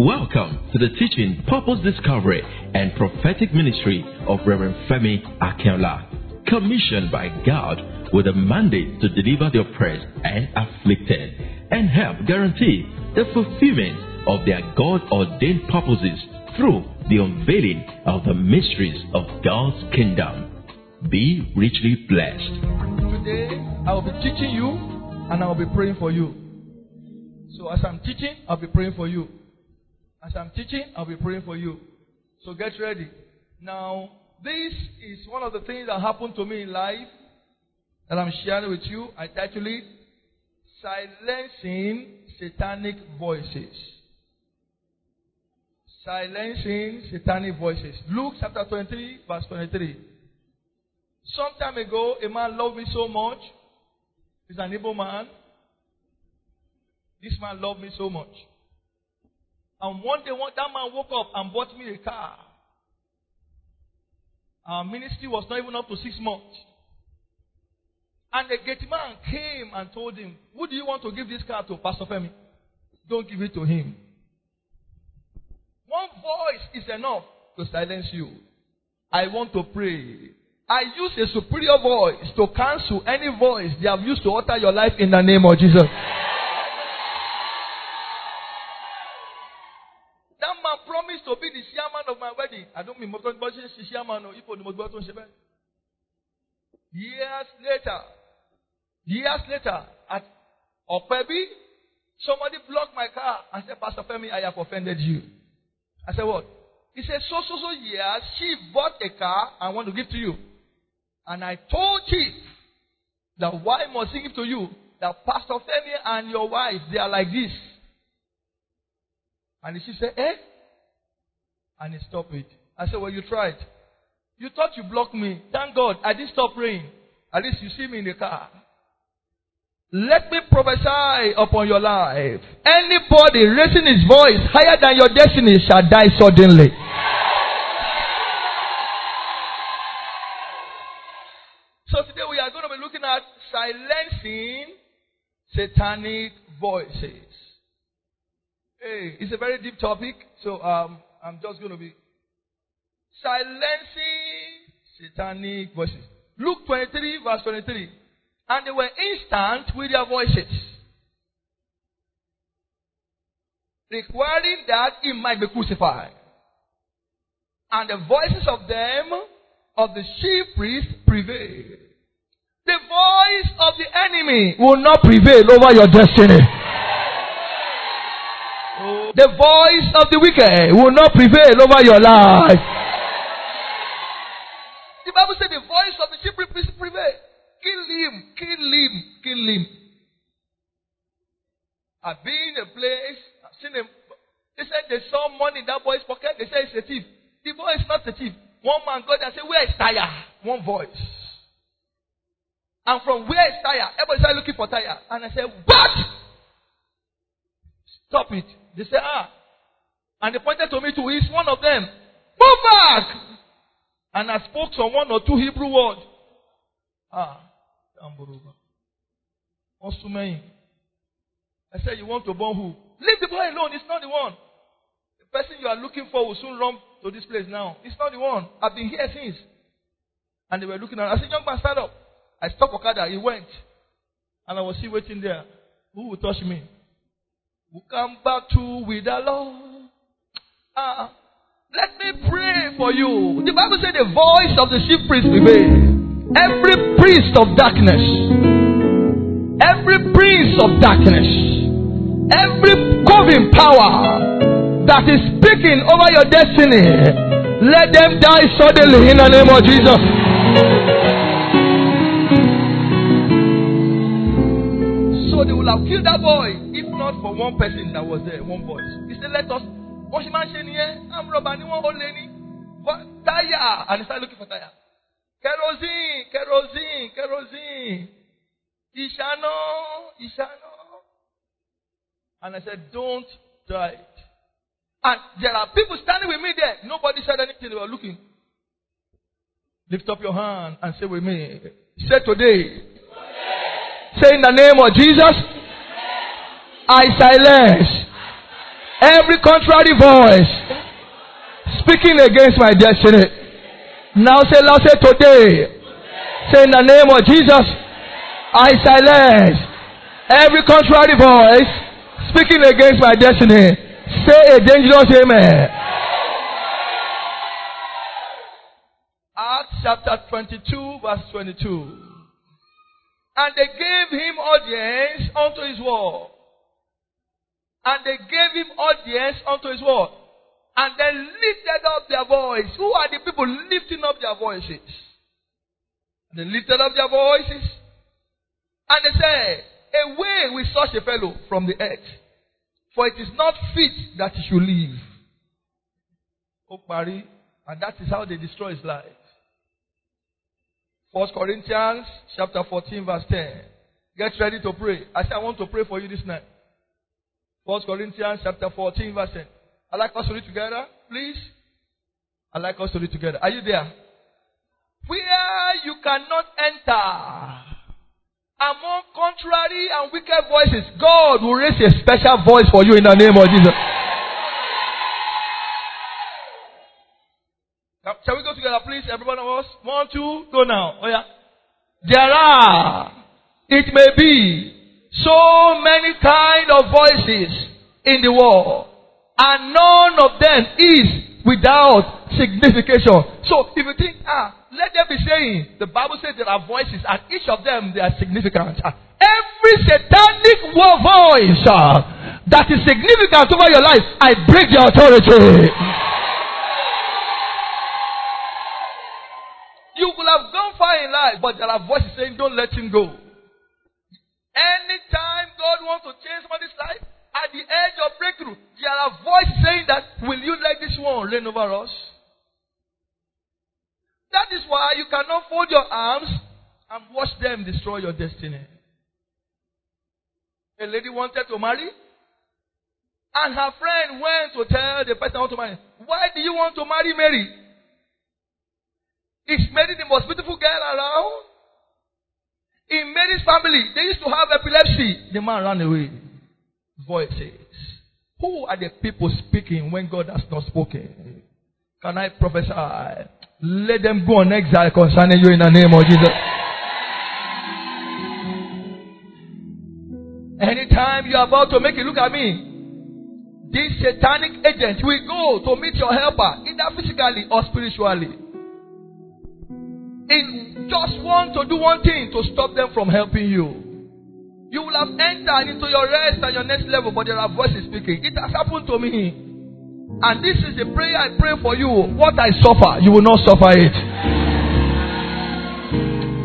Welcome to the teaching, purpose discovery, and prophetic ministry of Reverend Femi Akinola, commissioned by God with a mandate to deliver the oppressed and afflicted and help guarantee the fulfillment of their God ordained purposes through the unveiling of the mysteries of God's kingdom. Be richly blessed. Today, I will be teaching you and I will be praying for you. So, as I'm teaching, I'll be praying for you. As I'm teaching, I'll be praying for you. So, get ready. Now, this is one of the things that happened to me in life that I'm sharing with you. I title it Silencing Satanic Voices. Silencing Satanic Voices. Luke chapter 23, verse 23. Some time ago, a man loved me so much. He's an able man. This man loved me so much. And one day, one, that man woke up and bought me a car. Our ministry was not even up to six months. And the gate man came and told him, Who do you want to give this car to, Pastor Femi? Don't give it to him. One voice is enough to silence you. I want to pray. I use a superior voice to cancel any voice they have used to alter your life in the name of Jesus. That man promised to be the chairman of Ipo Years later, years later, at Okwebi, somebody blocked my car and said, Pastor Femi, I have offended you. I said, What? He said, So, so, so years, she bought a car I want to give to you. And I told Chief that why must he give to you? That Pastor Femi and your wife, they are like this. And she said, Eh? And he stopped it. I said, Well, you tried. You thought you blocked me. Thank God I didn't stop praying. At least you see me in the car. Let me prophesy upon your life. Anybody raising his voice higher than your destiny shall die suddenly. So today we are going to be looking at silencing satanic voices. Hey, it's a very deep topic, so um, I'm just going to be silencing satanic voices. Luke 23, verse 23. And they were instant with their voices, requiring that he might be crucified. And the voices of them, of the chief priests, prevailed. The voice of the enemy will not prevail over your destiny. The voice of the wicked will not prevail over your life. The Bible said the voice of the chief priest prevailed. Kill him, kill him, kill him. I've been in a place, I've seen him. They said they saw money in that boy's pocket. They said it's a thief. The boy is not a thief. One man got there and said, Where is Tyre? One voice. And from where is Tyre? Everybody started looking for Tyre. And I said, What? Stop it. They said, Ah. And they pointed to me to He's one of them. Move back. And I spoke some one or two Hebrew words. Ah. Amburuba. I said, You want to burn who? Leave the boy alone. It's not the one. The person you are looking for will soon run to this place now. It's not the one. I've been here since. And they were looking at I said, Young man, stand up. I stopped Okada. He went. And I was still waiting there. Who will touch me? Who come back to with the Lord? Ah. Let me pray for you. The Bible said the voice of the chief priest prevailed. Every priest of darkness, every prince of darkness, every coven power that is speaking over your destiny, let them die suddenly in the name of Jesus. So they will have killed that boy if not for one person that was there, one voice. He said, Let us. Wọ́n ṣe máa ń ṣe nìyẹn, àmúrọ̀bà ni wọ́n ó lé ní. Táyà, and he started looking for táyà. Kerosene, kerosene, kerosene. Ishano, Ishano. And I said, don't try it. And there are people standing with me there. Nobody said anything. They were looking. Lift up your hand and say with me. Say today. Say in the name of Jesus. I silence Every contrary voice speaking against my destiny. Now say, now say today. Say in the name of Jesus, I silence every contrary voice speaking against my destiny. Say a dangerous amen. Acts chapter 22, verse 22. And they gave him audience unto his word. And they gave him audience unto his word. And then lifted up their voice. Who are the people lifting up their voices? They lifted up their voices. And they said, Away with such a fellow from the earth. For it is not fit that he should live. Okpari. And that is how they destroy his life. First Corinthians chapter 14, verse 10. Get ready to pray. I say I want to pray for you this night. First Corinthians chapter 14, verse 10. I like us to read together, please. I like us to read together. Are you there? Where you cannot enter among contrary and wicked voices, God will raise a special voice for you in the name of Jesus. Now, shall we go together, please, every one of us? One, two, go now. Oh, yeah. There are, it may be, so many kind of voices in the world, and none of them is without signification. So, if you think, ah, let them be saying, the Bible says there are voices, and each of them they are significant. Ah, every satanic voice uh, that is significant over your life, I break the authority. You could have gone far in life, but there are voices saying, Don't let him go. Anytime God wants to change somebody's life, at the edge of breakthrough, there are voices saying that, Will you let this one reign over us? That is why you cannot fold your arms and watch them destroy your destiny. A lady wanted to marry, and her friend went to tell the person to marry, Why do you want to marry Mary? Is Mary the most beautiful girl around? In Mary's family, they used to have epilepsy. The man ran away. Voices. Who are the people speaking when God has not spoken? Can I prophesy? Let them go on exile concerning you in the name of Jesus. Anytime you are about to make it, look at me. This satanic agent will go to meet your helper, either physically or spiritually in just want to do one thing to stop them from helping you. You will have entered into your rest and your next level, but there are voices speaking. It has happened to me. And this is the prayer I pray for you. What I suffer, you will not suffer it.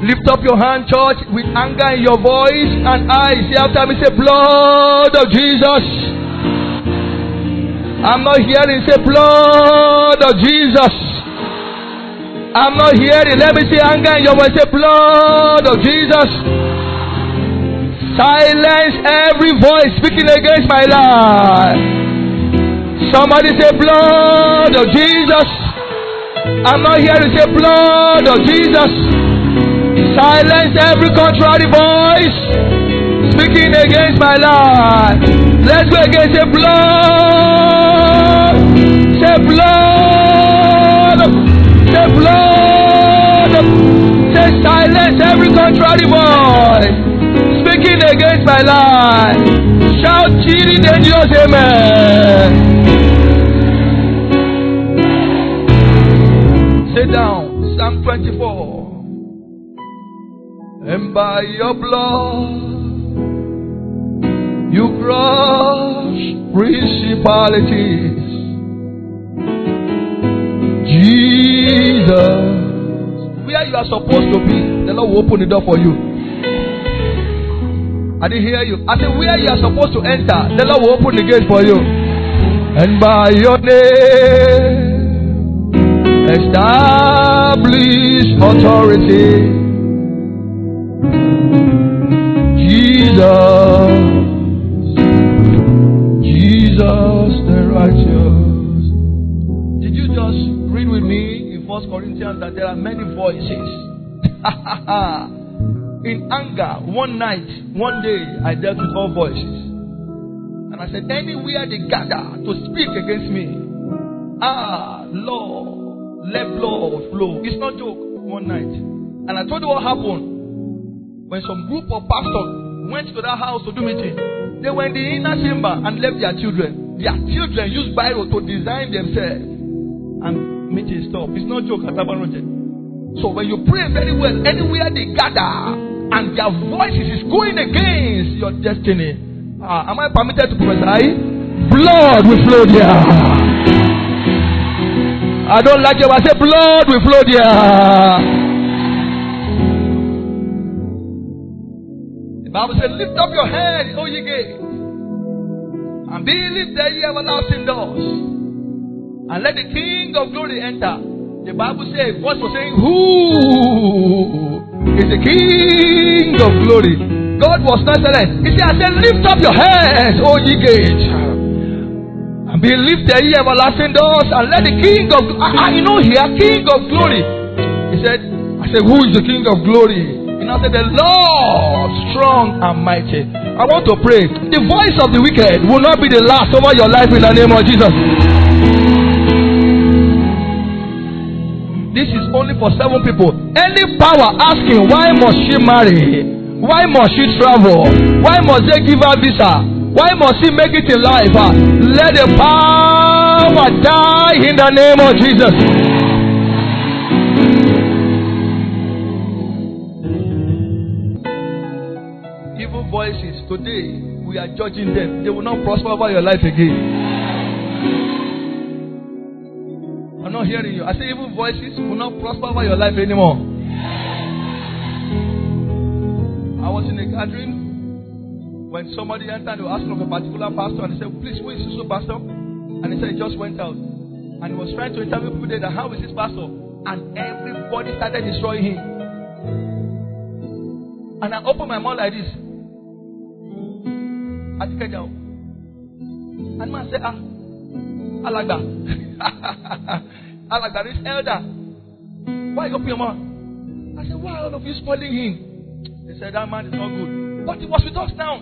Lift up your hand, church, with anger in your voice and eyes. Say after me, say, Blood of Jesus. I'm not hearing, say, Blood of Jesus. I'm not hearing. Let me see anger in your voice. Say, blood of Jesus. Silence every voice speaking against my life. Somebody say, blood of Jesus. I'm not here to Say, blood of Jesus. Silence every contrary voice speaking against my life. Let's go again. Say, blood. Say, blood. Say blood. Say silence every contrary voice against my life. Shout cheating dangerous amen. Sit down. Psalm 24. And by your blood you crush principalities. Jesus. Where you are supposed to be, the Lord will open the door for you. I didn't hear you. I said, where you are supposed to enter, the Lord will open the gate for you. And by your name, establish authority. Jesus, Jesus the righteous. Did you just read with me in First Corinthians that there are many voices. in anger, one night, one day, I dealt with all voices. And I said, anywhere they gather to speak against me, ah, Lord, let blood flow. It's not joke. One night, and I told you what happened when some group of pastors went to that house to do meeting. They were in the inner chamber and left their children. Their children used Bible to design themselves, and meeting stopped. It's not joke at So when you pray very well, anywhere they gather, and their voices is going against your destiny. Uh, am I permitted to prophesy? Blood will flow there. I don't like it. I say blood will flow there. The Bible says, lift up your head, O ye gates, and be lifted ye everlasting doors, and let the King of glory enter. The Bible says, voice was saying, Who is the King of glory? God was not saying, He said, I said, lift up your head, O ye gates and be lifted ye everlasting doors and let the king of I, I know here king of glory. He said I said who is the king of glory? And I said the Lord strong and mighty. I want to pray. The voice of the wicked will not be the last over your life in the name of Jesus. This is only for seven people any power asking why must she marry why must she travel why must they give her visa why must he make it in life? Uh, let the power die in the name of Jesus. Evil voices, today we are judging them. They will not prosper over your life again. I'm not hearing you. I say evil voices will not prosper over your life anymore. I was in a gathering when somebody entered, were asking of a particular pastor, and he said, Please, who is this pastor? And he said, He just went out. And he was trying to interview people there, How is this pastor? And everybody started destroying him. And I opened my mouth like this. I think I go. And man said, Ah, I like that. I like that. This elder. Why you open your mouth? I said, Why all of you spoiling him? They said, That man is not good. But he was with us now.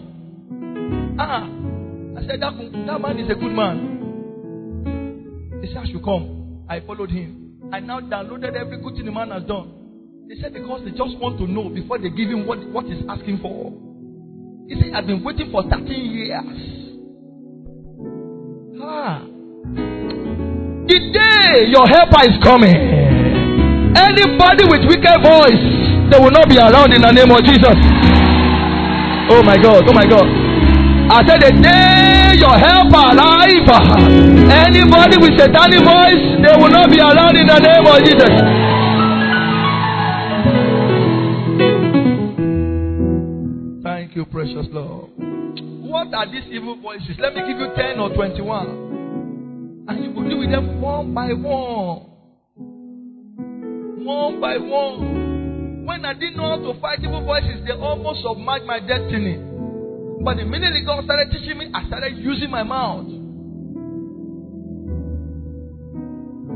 Ah, I said, that, that man is a good man. He said, I should come. I followed him. I now downloaded every good thing the man has done. They said, because they just want to know before they give him what, what he's asking for. He said, I've been waiting for 13 years. Ah. The day your helper is coming, anybody with wicked voice, they will not be around in the name of Jesus. Oh my God, oh my God. I said the day your help arrive, anybody with satanic voice, they will not be allowed in the name of Jesus. Thank you, precious Lord. What are these evil voices? Let me give you 10 or 21. And you will deal with them one by one. One by one. When I didn't know how to fight evil voices, they almost submerged my destiny. But the minute God started teaching me, I started using my mouth.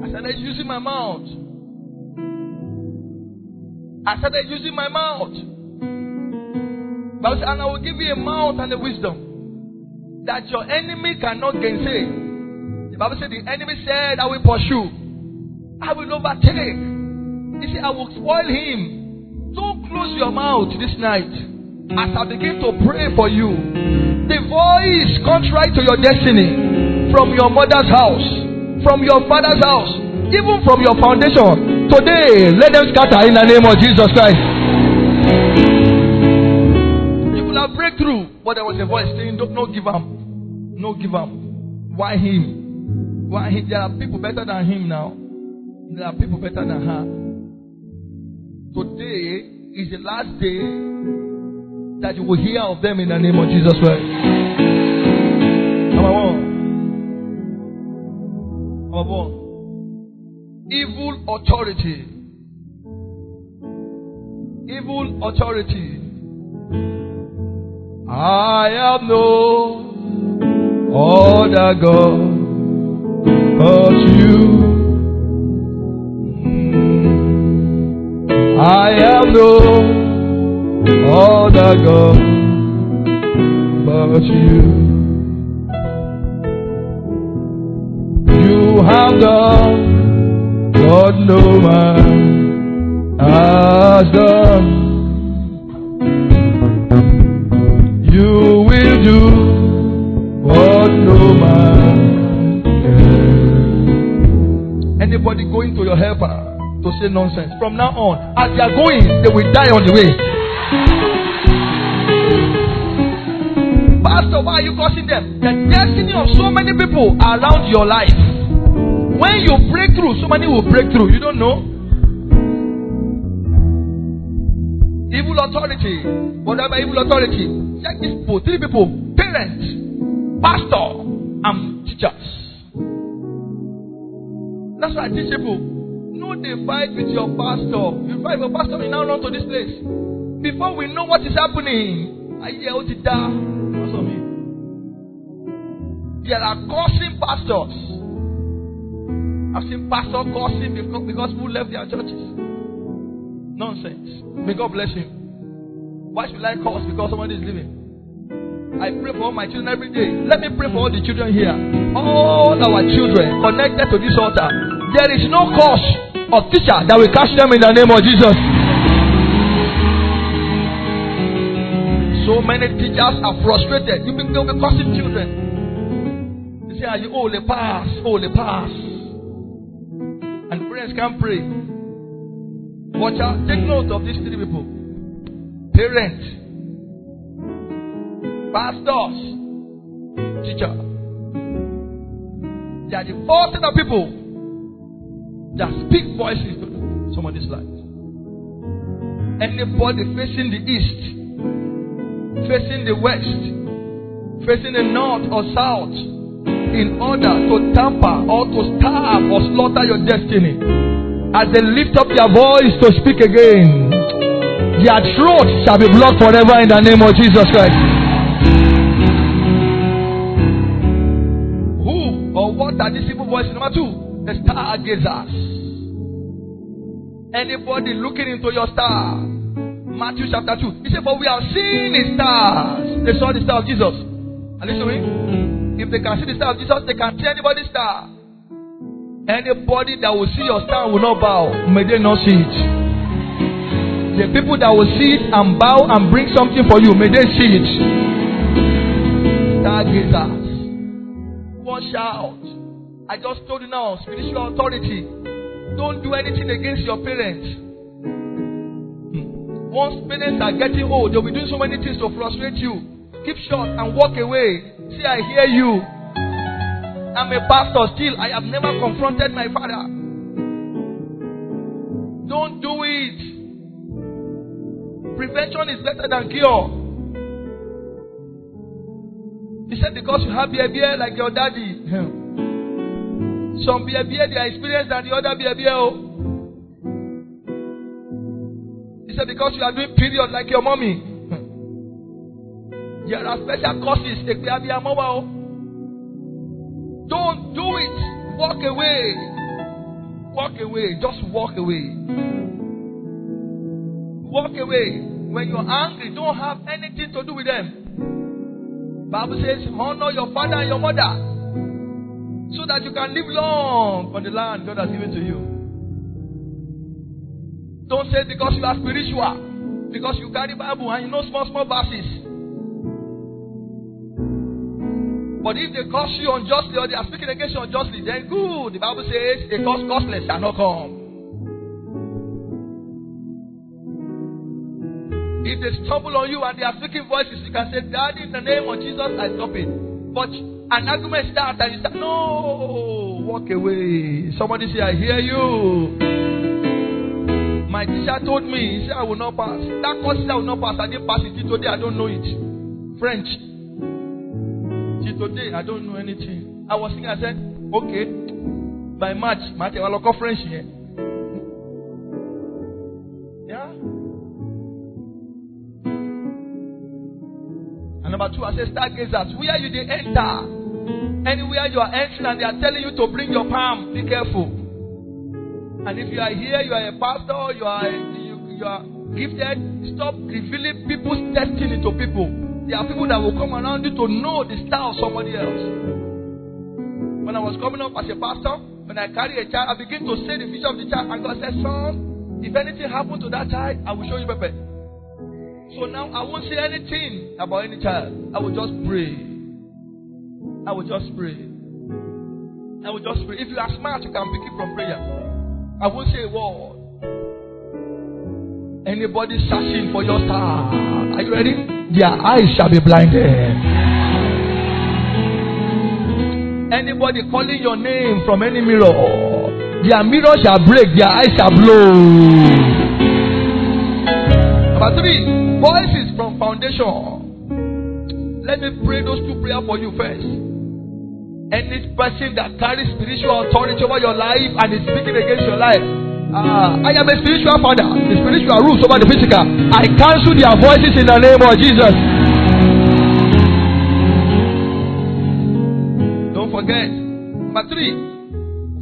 I started using my mouth. I started using my mouth. But and I will give you a mouth and a wisdom that your enemy cannot gainsay. The Bible said the enemy said, I will pursue. I will overtake. You see, I will spoil him. Don't close your mouth this night as I begin to pray for you, the voice contrary to your destiny from your mother's house, from your father's house, even from your foundation, today let them scatter in the name of Jesus Christ. You will have breakthrough, but there was a voice saying, "Don't no give up, no give up." Why him? Why him? There are people better than him now. There are people better than her. Today is the last day that you will hear of them in the name of Jesus Christ. Number one. Number one. Evil authority. Evil authority. I have no other God but you. I am no other God but you. You have done what no man has done. Your helper to say nonsense from now on, as they are going, they will die on the way. Pastor, why are you causing them? The destiny of so many people around your life. When you break through, so many will break through. You don't know. Evil authority, whatever evil authority, check these people, three people, parents, pastor, and teachers. That's why I teach people. No, they fight with your pastor. You fight with your pastor, we now run to this place. Before we know what is happening, I hear what it. There are cursing pastors. I've seen pastors cursing because, because people left their churches. Nonsense. May God bless him. Why should I curse because somebody is leaving? I pray for all my children every day. Let me pray for all the children here. All our children connected to this altar. There is no curse of teacher that will catch them in the name of Jesus. So many teachers are frustrated. You think they'll be causing children. They say, Are you oh the pass, oh pass. And parents can't pray. Watch out, take note of these three people. Parents, pastors, teacher. They are the four set of people that speak voices to somebody's life. Anybody facing the east facing the west, facing the north or south, in order to tamper or to starve or slaughter your destiny. As they lift up their voice to speak again, their throat shall be blocked forever in the name of Jesus Christ. Who or what are these people voices? Number two, the star stargazers. Anybody looking into your star Matthew chapter 2. He said, For we have seen the stars. They saw the star of Jesus. Are you listening? If they can see the star of Jesus, they can see anybody's star. Anybody that will see your star will not bow. May they not see it. The people that will see it and bow and bring something for you, may they see it. Stargazers. Watch out. I just told you now, spiritual authority. Don't do anything against your parents. Hmm. Once parents are getting old, they'll be doing so many things to frustrate you. Keep short and walk away. See, I hear you. I'm a pastor still. I have never confronted my father. Don't do it. Prevention is better than cure. He said, because you have beer like your daddy. Hmm. Some beer, they are experienced than the other beer. Oh. said, because you are doing period like your mommy. Hmm. There are special courses. Oh. Don't do it. Walk away. Walk away. Just walk away. Walk away. When you're angry, don't have anything to do with them. Bible says, honor your father and your mother so that you can live long on the land God has given to you. Don't say because you are spiritual, because you carry Bible and you know small, small verses. But if they curse you unjustly or they are speaking against you unjustly, then good. The Bible says a curse costless shall not come. If they stumble on you and they are speaking voices, you can say, Daddy, in the name of Jesus, I stop it. But an argument starts and you say, No, walk away. Somebody say, I hear you. My teacher told me, he said, I will not pass. That course I will not pass. I didn't pass it. Till today, I don't know it. French. Till today, I don't know anything. I was thinking, I said, okay, by March, look French here. And number two, I said, stargazers. Where you they enter? Anywhere you are entering and they are telling you to bring your palm, be careful. And if you are here, you are a pastor, you are you, you are gifted, stop revealing people's destiny to people. There are people that will come around you to know the star of somebody else. When I was coming up as a pastor, When I carry a child, I begin to say the vision of the child. And God said, Son, if anything happened to that child, I will show you Pepe. So now I won't say anything about any child. I will just pray. I will just pray. I will just pray. If you are smart, you can pick it from prayer. I won't say a word. Anybody searching for your star? Are you ready? Their eyes shall be blinded. Anybody calling your name from any mirror, their mirror shall break, their eyes shall blow. Number three, voices from foundation. Let me pray those two prayers for you first. Any person that carries spiritual authority over your life and is speaking against your life, uh, I am a spiritual father. The spiritual rules over the physical. I cancel their voices in the name of Jesus. Don't forget. Number three,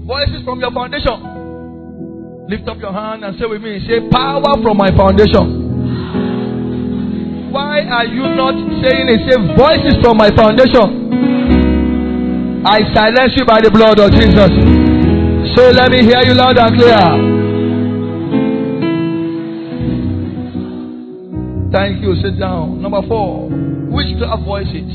voices from your foundation. Lift up your hand and say with me, say, Power from my foundation. Why are you not saying it? Say, Voices from my foundation. I silence you by the blood of Jesus. So let me hear you loud and clear. Thank you. Sit down. Number four, witchcraft voices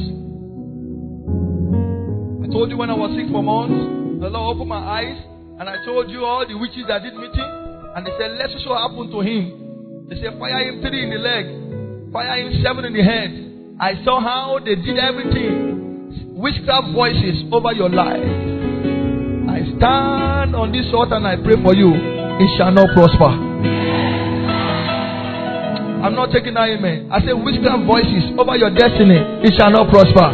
I told you when I was sick for months, the Lord opened my eyes and I told you all the witches that did meeting. And they said, Let's show happen to him. They said, Fire him three in the leg, fire him seven in the head. I saw how they did everything. Witchcraft voices over your life. I stand on this altar and I pray for you. It shall not prosper. I'm not taking that amen. I say witchcraft voices over your destiny. It shall not prosper.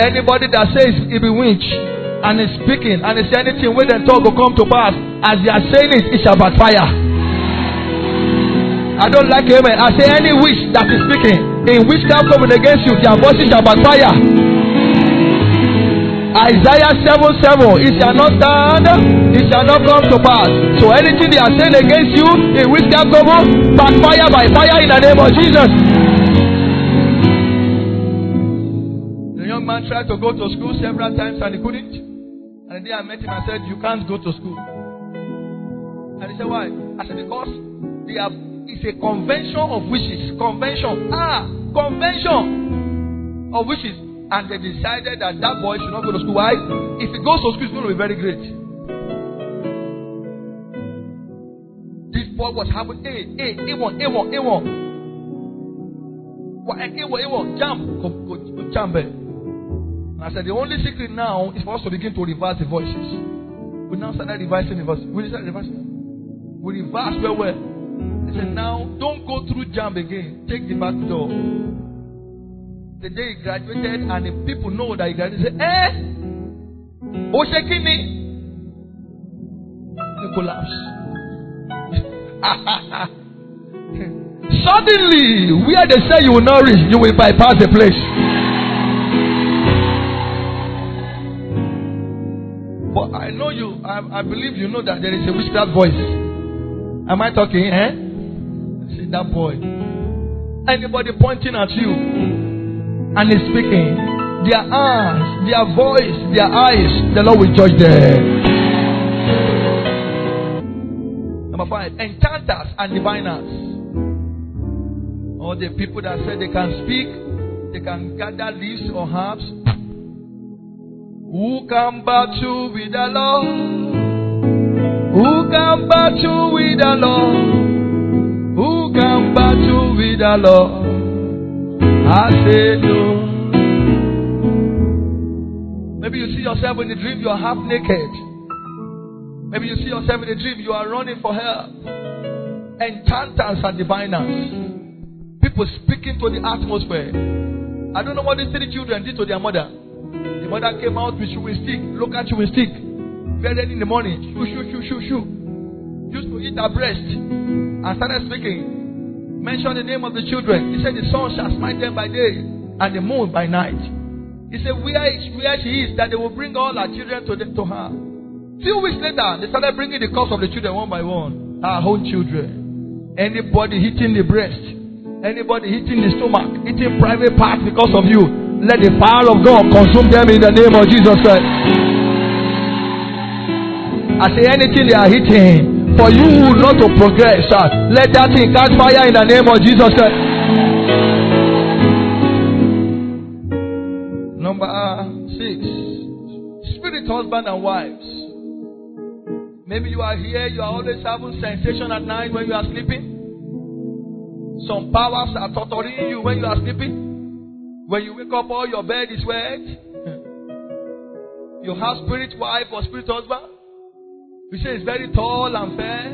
Anybody that says he be winch and is speaking and is anything when they talk will come to pass, as they are saying it, it shall backfire. I don't like amen. Eh? I say any wish that is speaking in witchcraft coming against you, their voices shall backfire. Isaiah 7 7, it shall not stand, it shall not come to pass. So anything they are saying against you in witchcraft coming, backfire by fire in the name of Jesus. The young man tried to go to school several times and he couldn't. And the day I met him, I said, You can't go to school. And he said, Why? I said, Because they have, it's a convention of wishes. Convention. Ah, convention of wishes. And they decided that that boy should not go to school. Why? If he goes to school, it's going to be very great. This boy was having A, A, A1, A1, A1. A1, A1, jump, go, go, go, jump. I said, the only secret now is for us to begin to reverse the voices. We now started reversing the voices. We started reversing. We reverse where we're. I said, now don't go through jam again. Take the back door. The day he graduated and the people know that he graduated, say, eh? Oshekini. He collapsed. Suddenly, where they say you will not reach, you will bypass the place. But I know you, I, I believe you know that there is a witchcraft voice. Am I talking? Eh? That boy. Anybody pointing at you and is speaking, their eyes, their voice, their eyes, the Lord will judge them. Number five, enchanters and diviners. All the people that say they can speak, they can gather leaves or herbs who can battle with the Lord? Who can battle with the Lord? Battle with the Lord? I say no. Maybe you see yourself in the dream, you are half naked. Maybe you see yourself in the dream, you are running for help. Enchanters and diviners. People speaking to the atmosphere. I don't know what these three children did to their mother. The mother came out with chewing stick, local chewing stick. Very early in the morning, shoo, shoo, shoo, shoo, shoo. Used to eat her breast and started speaking. Mention the name of the children. He said, The sun shall smite them by day and the moon by night. He said, Where, is, where she is, that they will bring all her children to, the, to her. Few weeks later, they started bringing the corpse of the children one by one. Our own children. Anybody hitting the breast, anybody hitting the stomach, hitting private parts because of you, let the fire of God consume them in the name of Jesus Christ. I say anything they are hitting for you not to progress, uh, let that thing catch fire in the name of Jesus Christ. Number six, spirit husband and wives. Maybe you are here, you are always having sensation at night when you are sleeping. Some powers are torturing you when you are sleeping. When you wake up, all your bed is wet. You have spirit wife or spirit husband. Say it's very tall and fair.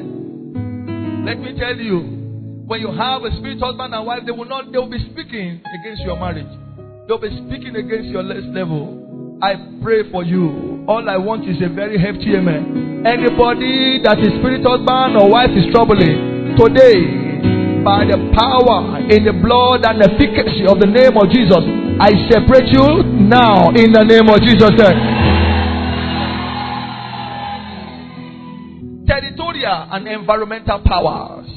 Let me tell you, when you have a spirit husband and wife, they will not they will be speaking against your marriage. They'll be speaking against your less level. I pray for you. All I want is a very hefty amen. Anybody that is spirit husband or wife is troubling today by the power in the blood and the efficacy of the name of Jesus. I separate you now in the name of Jesus. And environmental powers.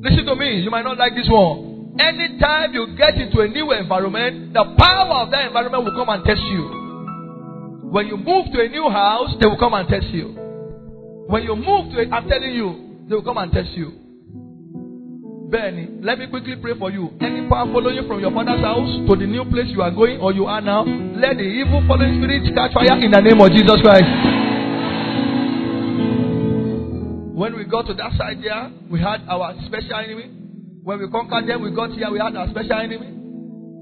Listen to me, you might not like this one. Anytime you get into a new environment, the power of that environment will come and test you. When you move to a new house, they will come and test you. When you move to, a, I'm telling you, they will come and test you. Benny, let me quickly pray for you. Any power following you from your father's house to the new place you are going or you are now, let the evil following spirit catch fire in the name of Jesus Christ. When we got to that side there, we had our special enemy. When we conquered them, we got here, we had our special enemy.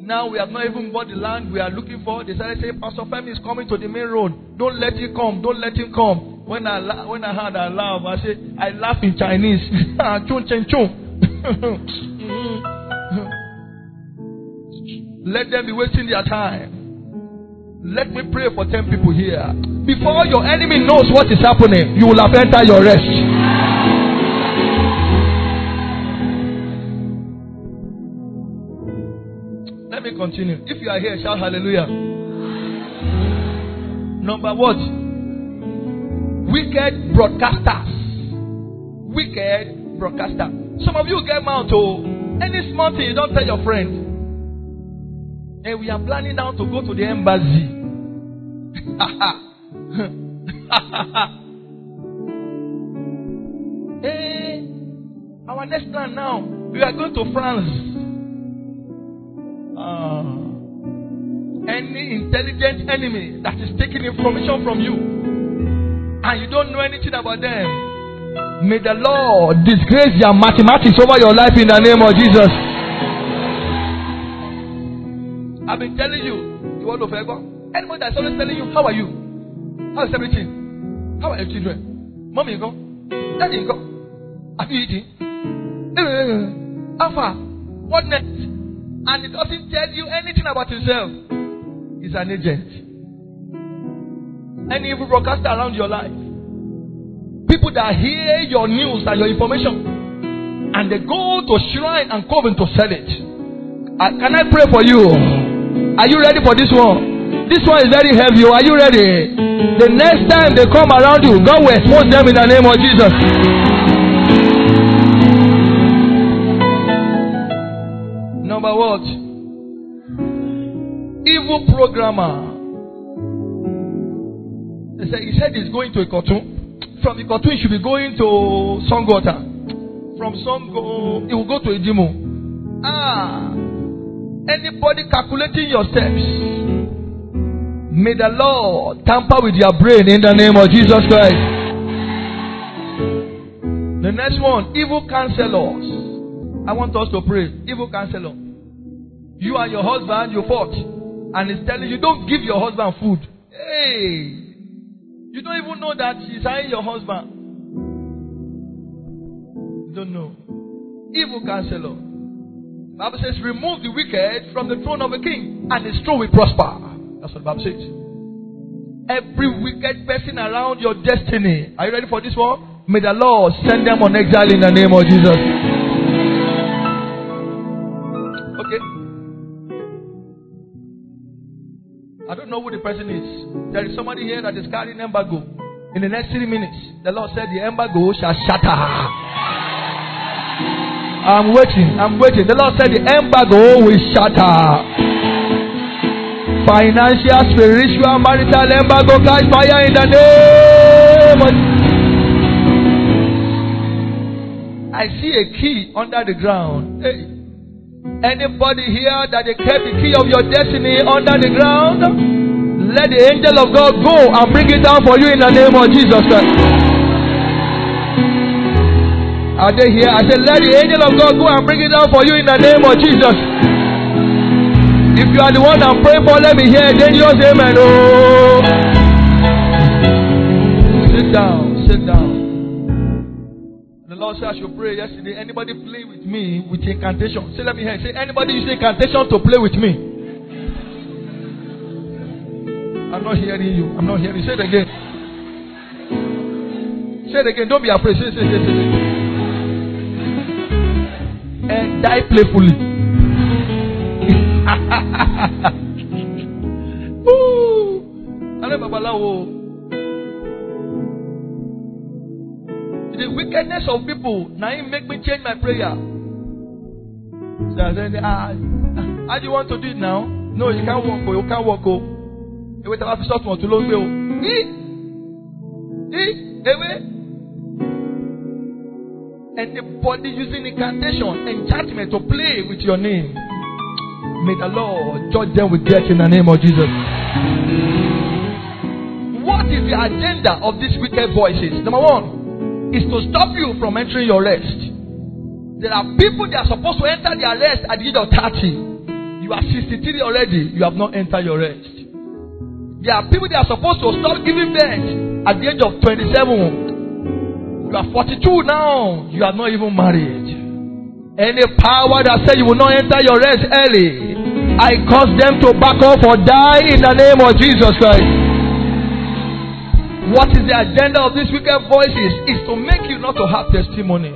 Now we have not even bought the land we are looking for. They started saying, Pastor Femi is coming to the main road. Don't let him come. Don't let him come. When I la- when I heard I laugh, I said, I laugh in Chinese. Let them be wasting their time. Let me pray for 10 people here. Before your enemy knows what is happening, you will have entered your rest. Continue. If you are here, shout hallelujah. Number what? Wicked broadcasters. Wicked broadcasters. Some of you get mouth to oh. any small thing you don't tell your friend. And we are planning now to go to the embassy. hey, eh, our next plan now, we are going to France. Uh, any intelligent enemy that is taking information from you and you don't know anything about them May the Lord disgrace their mathematics over your life in the name of Jesus. I've been telling you, you want to favor? Anybody that's always telling you, How are you? How is everything? How are your children? Mommy, go. Daddy, go. Have you eaten? Eh, eh, eh. Alpha, what next? And it doesn't tell you anything about himself. He's an agent. Any evil broadcaster around your life People that hear your news and your information and they go to shrine and coven to sell it. Uh, can I pray for you? Are you ready for this one? This one is very heavy. Are you ready? The next time they come around you, God will expose them in the name of Jesus. What? Evil programmer. He said, he said he's going to a cartoon. From Ikotun, you should be going to Songota. From Songo, he will go to Idimu. Ah, anybody calculating your steps, may the Lord tamper with your brain in the name of Jesus Christ. The next one, evil counselors. I want us to pray. Evil counselor. You and your husband, you fought. And he's telling you, don't give your husband food. Hey, you don't even know that she's eyeing your husband. You don't know. Evil counselor. Bible says, remove the wicked from the throne of a king, and his throne will prosper. That's what the Bible says. Every wicked person around your destiny. Are you ready for this one? May the Lord send them on exile in the name of Jesus. Don't know who the person is. There is somebody here that is carrying embargo. In the next three minutes, the Lord said the embargo shall shatter. I'm waiting. I'm waiting. The Lord said the embargo will shatter. Financial, spiritual, marital embargo, catch fire in the name of I see a key under the ground. Hey. Anybody here that they kept the key of your destiny under the ground? Let the angel of God go and bring it down for you in the name of Jesus Are they here? I said, let the angel of God go and bring it down for you in the name of Jesus. If you are the one I'm praying for, let me hear a dangerous amen. Oh. Sit down, sit down. The Lord said I should pray yesterday. Anybody play with me with incantation? Say, let me hear. Say, anybody use incantation to play with me? I'm not hearing you. I'm not hearing you. Say it again. Say it again. Don't be afraid. Say, say, say, say. And die playfully. Ooh. Ale babalawo. The wickedness of people now make me change my prayer. So I said, ah, how do you want to do it now? No, you can't walk. Oh, you can't walk. Oh, ewé tàbá fi sọ́tún ọ̀tún ló ń gbé o. Ní ní ewé. Anybody using incantation, enchantment to play with your name, may the Lord judge them with death in the name of Jesus. What is the agenda of these wicked voices? Number one is to stop you from entering your rest. There are people that are supposed to enter their rest at the age of 30. You are 63 already, you have not entered your rest. There are people that are supposed to stop giving birth at the age of 27. You are 42 now, you are not even married. Any power that says you will not enter your rest early, I cause them to back off or die in the name of Jesus Christ. What is the agenda of these wicked voices? Is to make you not to have testimony.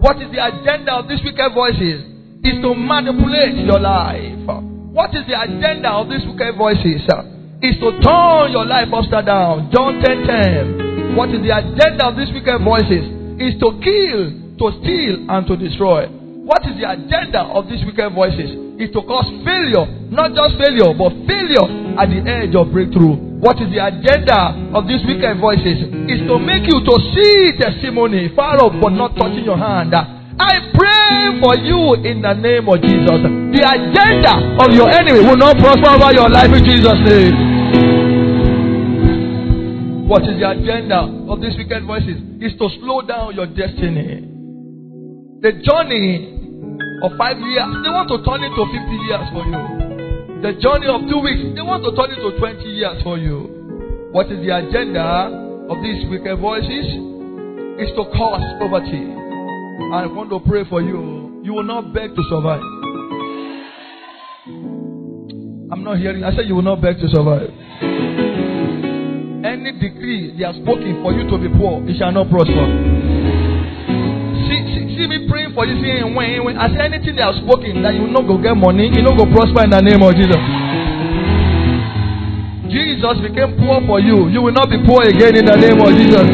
What is the agenda of these wicked voices? Is to manipulate your life. What is the agenda of these wicked voices? Is to turn your life upside down. John 10 10. What is the agenda of these wicked voices? Is to kill, to steal, and to destroy. What is the agenda of these wicked voices? Is to cause failure, not just failure, but failure at the edge of breakthrough. What is the agenda of these wicked voices? Is to make you to see testimony far off but not touching your hand. I pray for you in the name of Jesus. The agenda of your enemy will not prosper over your life in Jesus' name. What is the agenda of these wicked voices? Is to slow down your destiny. The journey of five years, they want to turn it to 50 years for you the journey of two weeks, they want to turn it to 20 years for you. What is the agenda of these wicked voices? Is to cause poverty. I want to pray for you. You will not beg to survive. I'm not hearing. I said you will not beg to survive. Any decree they have spoken for you to be poor, it shall not prosper. See, see, see me praying for you, saying when, when I say anything they have spoken that you not go get money, you not go prosper in the name of Jesus. Jesus became poor for you. You will not be poor again in the name of Jesus.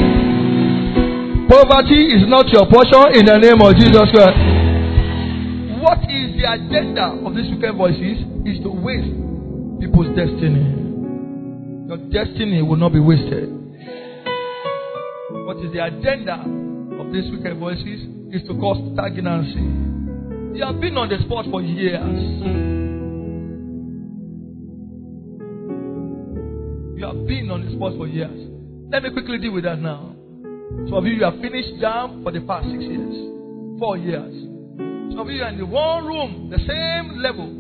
Poverty is not your portion in the name of Jesus Christ. What is the agenda of these wicked voices? Is to waste people's destiny. Your destiny will not be wasted. What is the agenda of these wicked voices? Is to cause stagnancy. You have been on the spot for years. You have been on the spot for years. Let me quickly deal with that now. Some of you, you have finished jam for the past six years, four years. Some of you are in the one room, the same level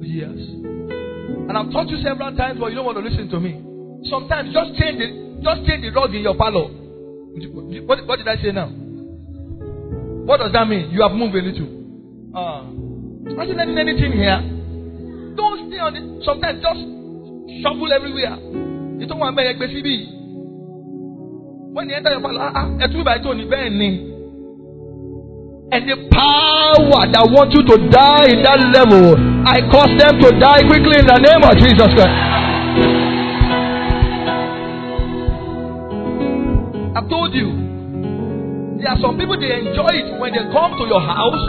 for years. And I've taught you several times, but you don't want to listen to me. Sometimes just change it, just change the rug in your parlor. What, what did I say now? What does that mean? You have moved a little. Uh, imagine anything here. Don't stay on it. Sometimes just Shuffle everywhere. You don't want to make a When you enter your parlor, ah, ah, ní bẹ́ẹ̀ ni. And the power that want you to die in that level, I cause them to die quickly in the name of Jesus Christ. I've told you, there are some people they enjoy it when they come to your house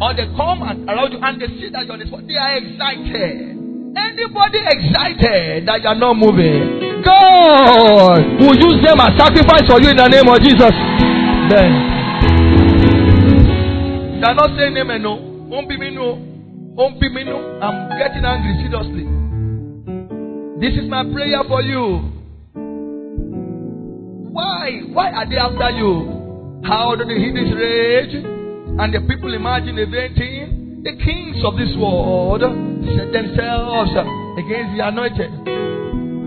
or they come and around you and they see that you're the. They are excited. Anybody excited that you are not moving? God will use them as sacrifice for you in the name of Jesus. Then. They are not saying amen, no. Won't be me, no. Won't be me, no. I'm getting angry, seriously. This is my prayer for you. Why? Why are they after you? How do they hit this rage? And the people imagine eventing the kings of this world set themselves against the anointed.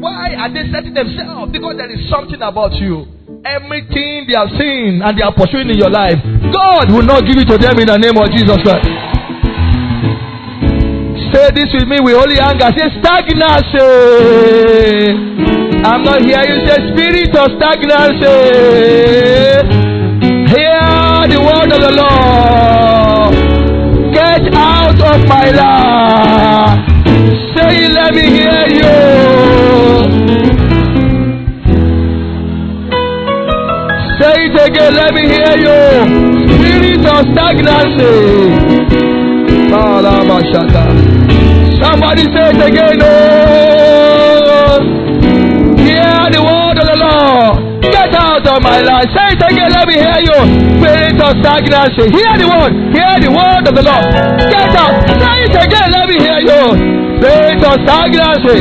Why are they setting themselves? Because there is something about you. Everything they have seen and they are pursuing in your life, God will not give it to them in the name of Jesus Christ. Say this with me with holy anger. Say stagnancy. I'm not here. You say spirit of stagnancy. Hear the word of the Lord. Get out of my life. Let me hear you. Spirit of stagnancy. Somebody say it again. Oh hear the word of the Lord. Get out of my life. Say it again. Let me hear you. Spirit of stagnancy. Hear the word. Hear the word of the Lord. Get out. Say it again. Let me hear you. Spirit of stagnancy.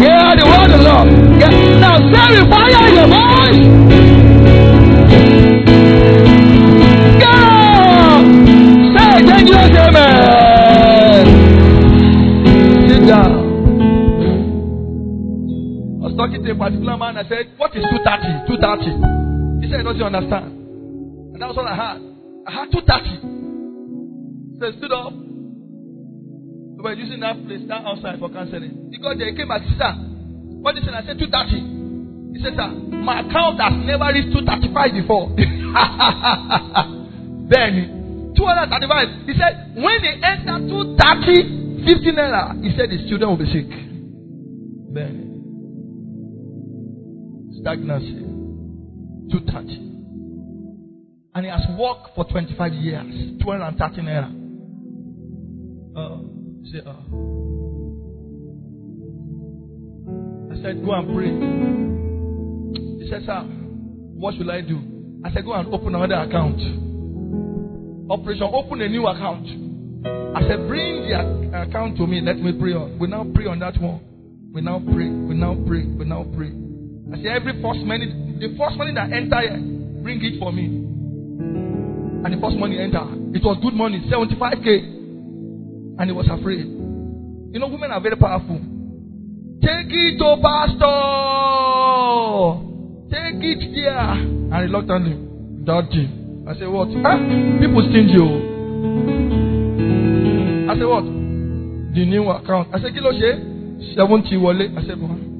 Hear the word of the Lord. Get, now say. Fire your voice. I said, What is 230? 230. He said, He doesn't understand. And that was all I had. I had 230. So I stood up. We were using that place, that outside for counseling. He got there, he came back, Sir, what is it? I said, 230. He said, Sir, my account has never reached 235 before. then, 235. He said, when they enter 230, 15 naira, he said the student will be sick. Then, stagnancy. 230. And he has worked for 25 years. 230 naira. Uh, say, uh. I said, go and pray. He said, sir, what should I do? I said, go and open another account. Operation, open a new account. I said, bring the account to me. Let me pray on. We now pray on that one. We now pray. We now pray. We now pray. I say every first money, the first money that enter bring it for me. And the first money enter. It was good money, 75k. And he was afraid. You know, women are very powerful. Take it to pastor. Take it there. And reluctantly, daddy. I say what? Huh? People stingy. you. I say what? The new account. I say kilo she 70 wallet. I said, what?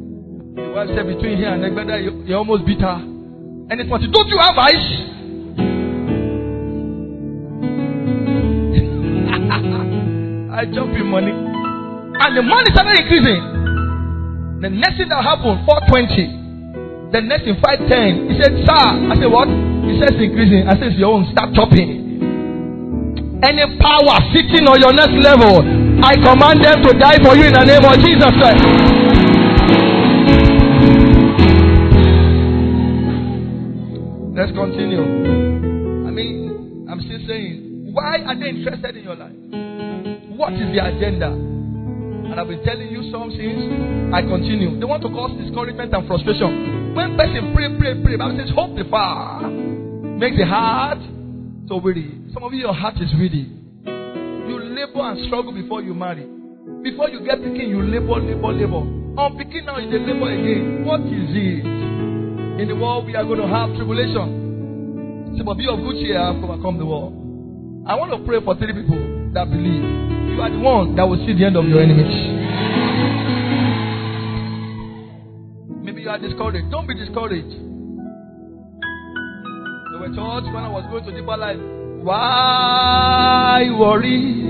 The wife said between here and Egbeda, you, you almost beat her. And it's what, don't you have eyes? I jump in money. And the money started increasing. The next thing that happened, 420. The next thing, 510. He said, Sir, I said, What? He says increasing. I said, Your own, start chopping. Any power sitting on your next level, I command them to die for you in the name of Jesus Christ. Let's continue. I mean, I'm still saying, why are they interested in your life? What is the agenda? And I've been telling you some things. I continue. They want to cause discouragement and frustration. When person pray, pray, pray, Bible says, hope the fire makes the heart so weary. Some of you, your heart is weary. You labor and struggle before you marry. Before you get picking, you labor, labor, labor. On picking now, you labor again. What is it? In the world, we are going to have tribulation. So, but be of good cheer, I have overcome the world. I want to pray for three people that believe. You are the one that will see the end of your enemies. Maybe you are discouraged. Don't be discouraged. They were taught when I was going to deeper life. Why worry?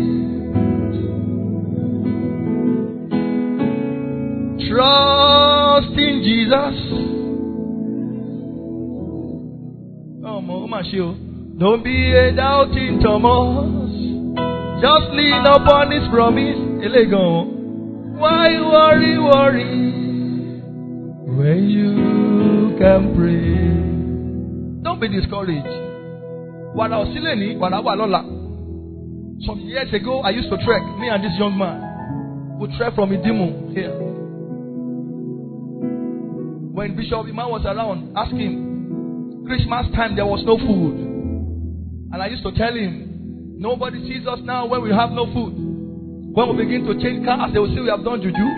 Trust in Jesus. Don't be a doubting Thomas. Just lean upon his promise. Why worry, worry? when you can pray. Don't be discouraged. Wàrà òsílẹ̀ ní wàrà wà lọ́la. Some years ago, I used to trek. Me and this young man would trek from Idimu here. When Bishop Iman was around, ask him. Christmas time, there was no food. And I used to tell him, nobody sees us now when we have no food. When we begin to change cars, they will say we have done juju.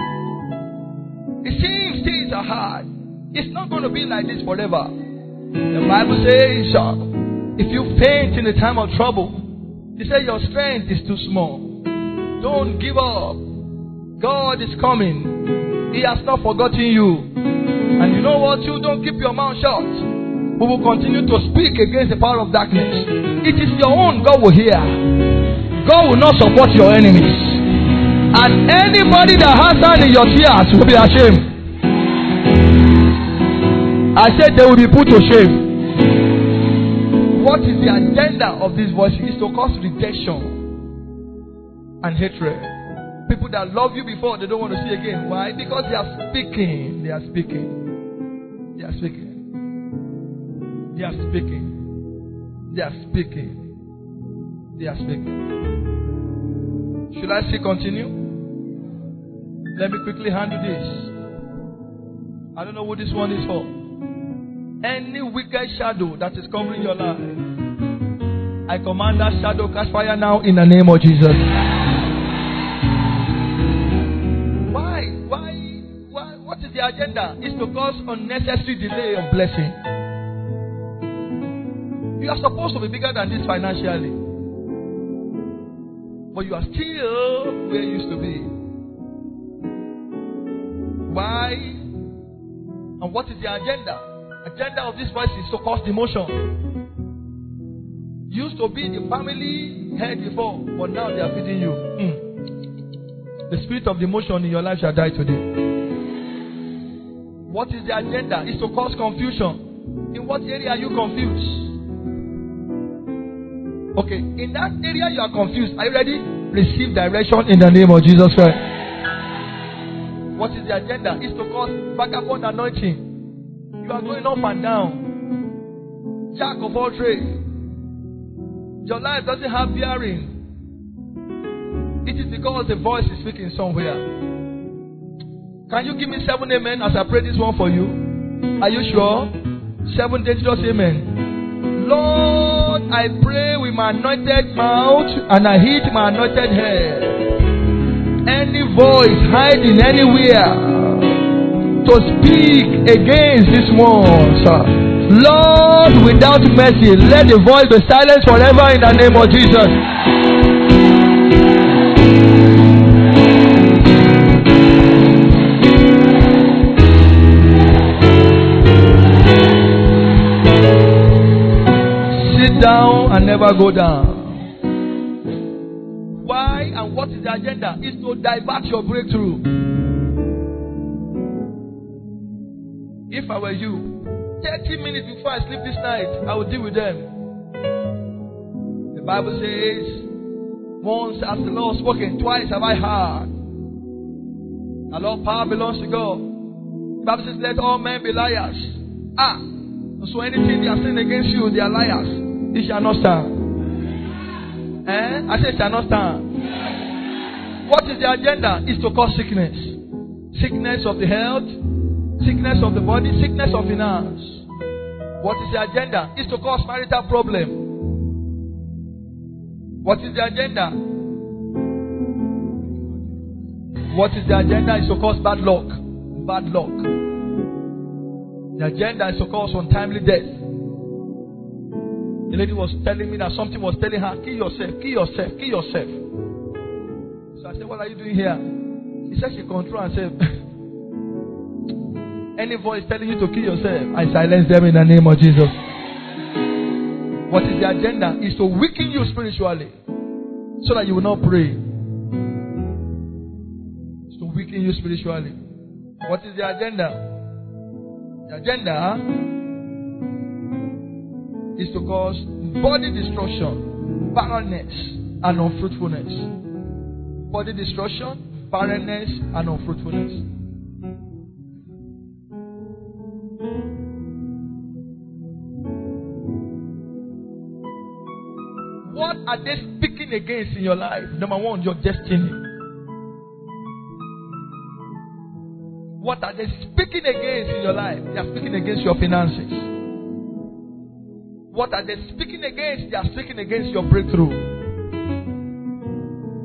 It seems things are hard. It's not going to be like this forever. The Bible says, if you faint in the time of trouble, he said your strength is too small. Don't give up. God is coming. He has not forgotten you. And you know what? You don't keep your mouth shut. We will continue to speak against the power of darkness. It is your own God will hear. God will not support your enemies. And anybody that has hand in your tears will be ashamed. I said they will be put to shame. What is the agenda of this voice? Is to cause rejection and hatred. People that love you before, they don't want to see again. Why? Because they are speaking. They are speaking. They are speaking. They are speaking. They are speaking. They are speaking. Should I see continue? Let me quickly handle this. I don't know what this one is for. Any wicked shadow that is covering your life, I command that shadow catch fire now in the name of Jesus. Why? Why? Why? What is the agenda? It's to cause unnecessary delay of blessing. You are supposed to be bigger than this financially, but you are still where you used to be. Why? And what is the agenda? Agenda of this voice is to cause demotion. Used to be the family head before, but now they are feeding you. Mm. The spirit of demotion in your life shall die today. What is the agenda? Is to cause confusion. In what area are you confused? Okay, in that area you are confused. Are you ready? Receive direction in the name of Jesus Christ. What is the agenda? Is to cause vagabond anointing. You are going up and down. Jack of all trades. Your life doesn't have bearing. It is because the voice is speaking somewhere. Can you give me seven amen as I pray this one for you? Are you sure? Seven dangerous amen. Lord, I pray with my anointed mouth and I hit my anointed head any voice hiding anywhere to speak against this ones. Lord, without mercy, let the voice be silenced forever in the name of Jesus. And never go down Why and what is the agenda? Is to divert your breakthrough. If I were you, 30 minutes before I sleep this night, I will deal with them. The Bible says, once has the Lord spoken, twice have I heard. The Lord power belongs to God. The Bible says, let all men be liars. Ah, so anything they are saying against you, they are liars. It shall not stand. Eh? I say shall not stand. What is the agenda? Is to cause sickness. Sickness of the health, sickness of the body, sickness of finance. What is the agenda? Is to cause marital problem. What is the agenda? What is the agenda? Is to cause bad luck. Bad luck. The agenda is to cause untimely death. The lady was telling me that something was telling her, kill yourself, kill yourself, kill yourself. So I said, What are you doing here? He said, She control herself. Any voice telling you to kill yourself, I silence them in the name of Jesus. What is the agenda? Is to weaken you spiritually so that you will not pray. It's to weaken you spiritually. What is the agenda? The agenda is to cause body destruction, barrenness, and unfruitfulness. Body destruction, barrenness, and unfruitfulness. What are they speaking against in your life? Number one, your destiny. What are they speaking against in your life? They are speaking against your finances. What are they speaking against? They are speaking against your breakthrough.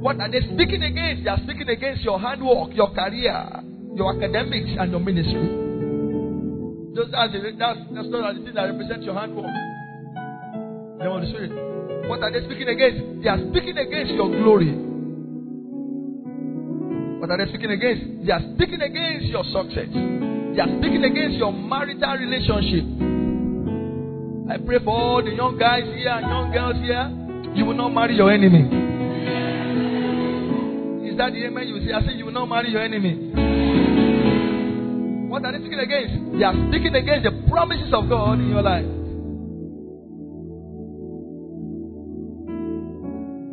What are they speaking against? They are speaking against your hard work, your career, your academics, and your ministry. Those are the, that's, that's not the things that represent your hard work. The Holy Spirit. What are they speaking against? They are speaking against your glory. What are they speaking against? They are speaking against your success. They are speaking against your marital relationship. I pray for all the young guys here and young girls here. You will not marry your enemy Is that the amen you say, I say you will not marry your enemy. What are they speaking against? They are speaking against the promises of God in your life.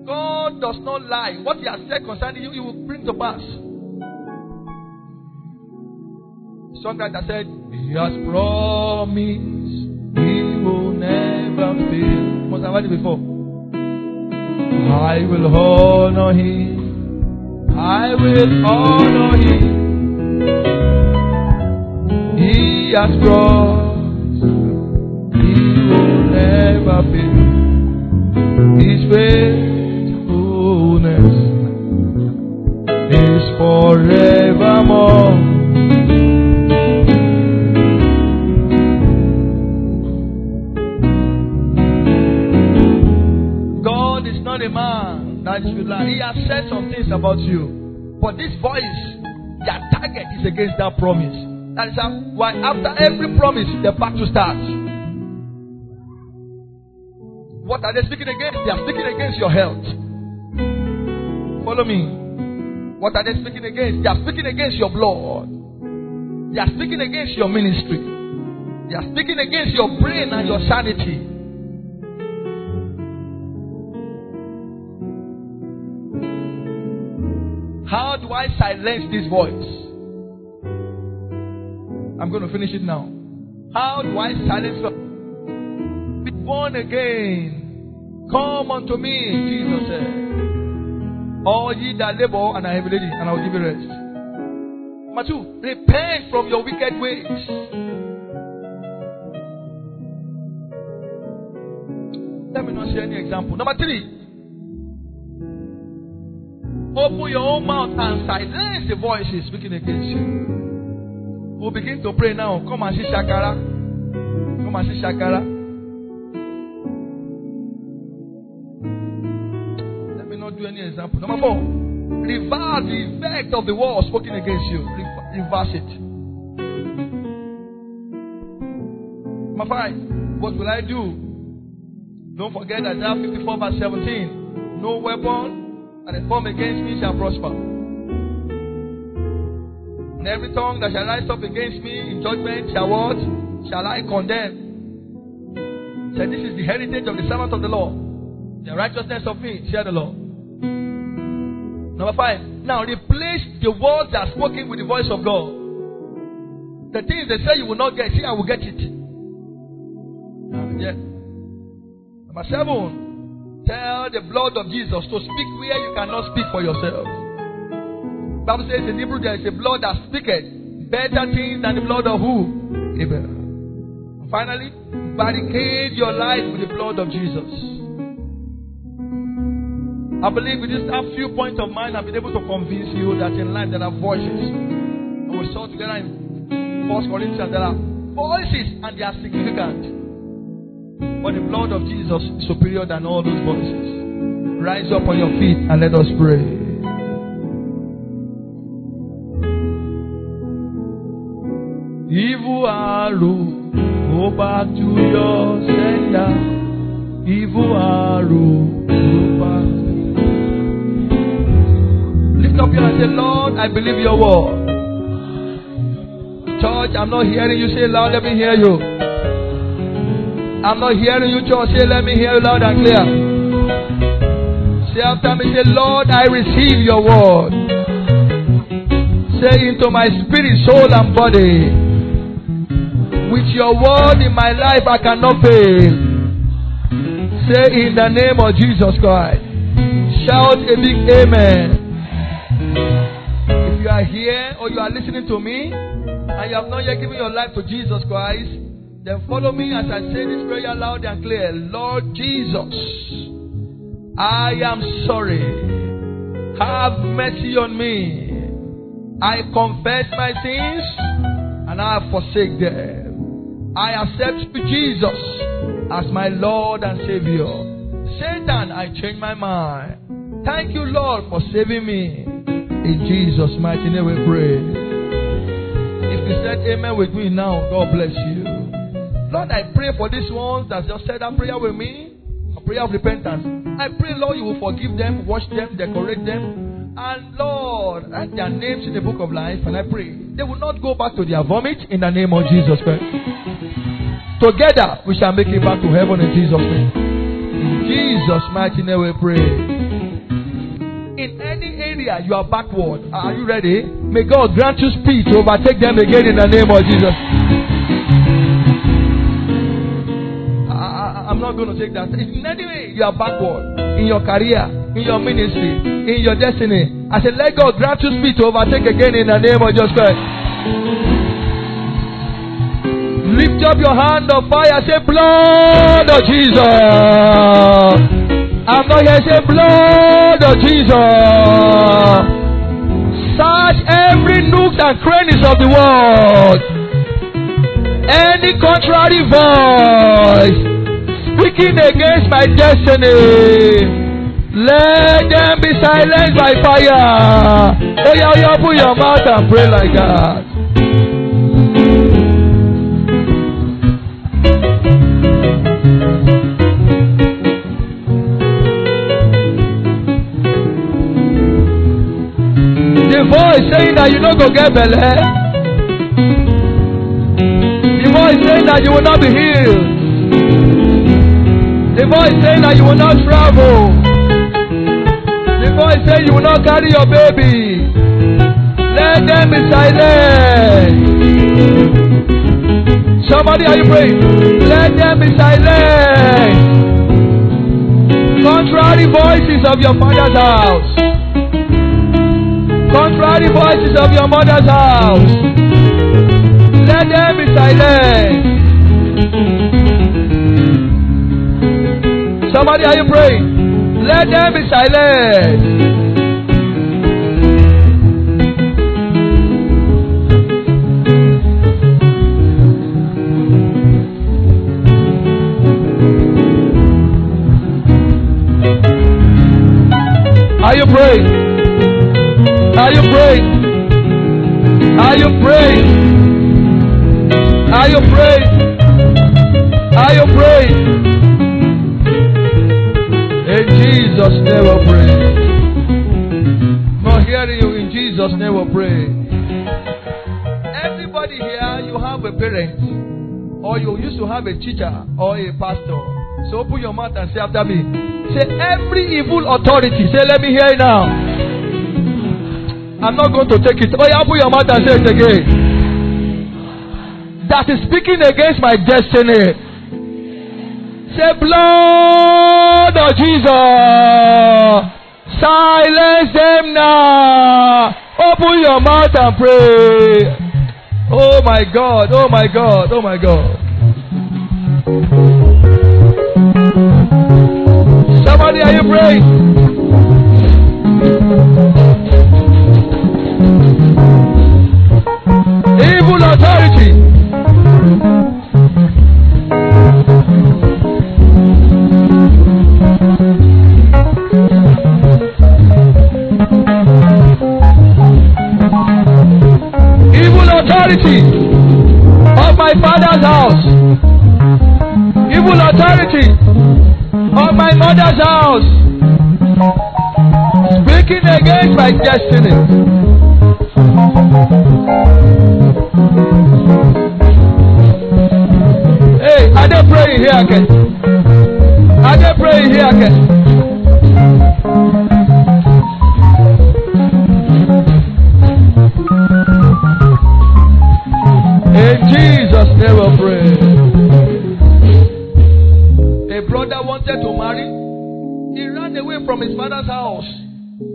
God does not lie. What He has said concerning you, He will bring to pass. Songwriter said, He has promised He will never fail. Must have heard it before. I will honor Him I will honor him. He has promised he will never fail. Promise. That is why after every promise, the battle starts. What are they speaking against? They are speaking against your health. Follow me. What are they speaking against? They are speaking against your blood. They are speaking against your ministry. They are speaking against your brain and your sanity. How do I silence this voice? I'm going to finish it now. How do I silence it? Be born again. Come unto me, Jesus said. All ye that labor and are heavy laden, and I will give you rest. Number two, repent from your wicked ways. Let me not share any example. Number three, Open your own mouth and silence the voices speaking against you. We'll begin to pray now. Come and see Shakara. Come and see Shakara. Let me not do any example. Number four, reverse the effect of the word spoken against you. Reverse it. Number five, what will I do? Don't forget that Isaiah 54 verse 17. No weapon and form against me shall prosper. And every tongue that shall rise up against me in judgment shall what? Shall I condemn? So this is the heritage of the servant of the Lord. The righteousness of me, share the Lord. Number five. Now replace the words that are spoken with the voice of God. The things they say you will not get, see, I will get it. Yeah. Number seven. Tell the blood of Jesus to speak where you cannot speak for yourself. Bible says in Hebrew there is a blood that speaketh better things than the blood of who? Abel. Finally, barricade your life with the blood of Jesus. I believe with just a few points of mine, I've been able to convince you that in life there are voices. And we saw together in 1 Corinthians there are voices and they are significant. But the blood of Jesus is superior than all those voices. Rise up on your feet and let us pray. Arrow, go back to your sender. Evil arrow, go back. Lift up your hand and say, Lord, I believe your word. Church, I'm not hearing you say loud. Let me hear you. I'm not hearing you, church. Say, let me hear you loud and clear. Say after me, say, Lord, I receive your word. Say into my spirit, soul, and body. With your word in my life, I cannot fail. Say in the name of Jesus Christ. Shout a big amen. If you are here or you are listening to me and you have not yet given your life to Jesus Christ, then follow me as I say this prayer loud and clear. Lord Jesus, I am sorry. Have mercy on me. I confess my sins and I forsake them. I accept Jesus as my Lord and Savior. Satan, I change my mind. Thank you, Lord, for saving me. In Jesus' mighty name we pray. If you said amen with me now, God bless you. Lord, I pray for these ones that just said that prayer with me, a prayer of repentance. I pray, Lord, you will forgive them, wash them, decorate them, and Lord, write their names in the book of life. And I pray they will not go back to their vomit in the name of Jesus Christ. Together, we shall make it back to heaven in Jesus' name. In Jesus' mighty name, we pray. In any area you are backward, are you ready? May God grant you speed to overtake them again in the name of Jesus. I'm not going to take that. In any way, you are backward in your career, in your ministry, in your destiny. I said, let God grant you speed to overtake again in the name of Jesus Christ. Lift up your hand of fire. Say, blood of Jesus. I'm not here. Say, blood of Jesus. Search every nook and crannies of the world. Any contrary voice speaking against my destiny. Let them be silenced by fire. Oh yeah, oh yeah, open your mouth and pray like that. Voice saying that you don't go get belly. The voice saying that you will not be healed. The voice saying that you will not travel. The voice saying you will not carry your baby. Let them be silent. Somebody, are you praying? Let them be silent. Contrary voices of your father's house. Contrary voices of your mother's house. Let them be silent. Somebody, are you praying? Let them be silent. Are you praying? Are you praying? Are you praying? Are you praying? Are you praying? In Jesus' name we pray. Not hearing you in Jesus' name we pray. Everybody here, you have a parent, or you used to have a teacher or a pastor. So open your mouth and say after me. Say every evil authority. Say, let me hear it now. I'm not going to take it. Oh, yeah, open your mouth and say it again. That is speaking against my destiny. Say, blood of Jesus. Silence them now. Open your mouth and pray. Oh my God, oh my God, oh my God. Somebody, are you praying? Evil authority. authority of my father's house, evil authority of my mother's house, speaking against my destiny. Praying here again? Are they praying here again? In Jesus' we pray. A brother wanted to marry. He ran away from his father's house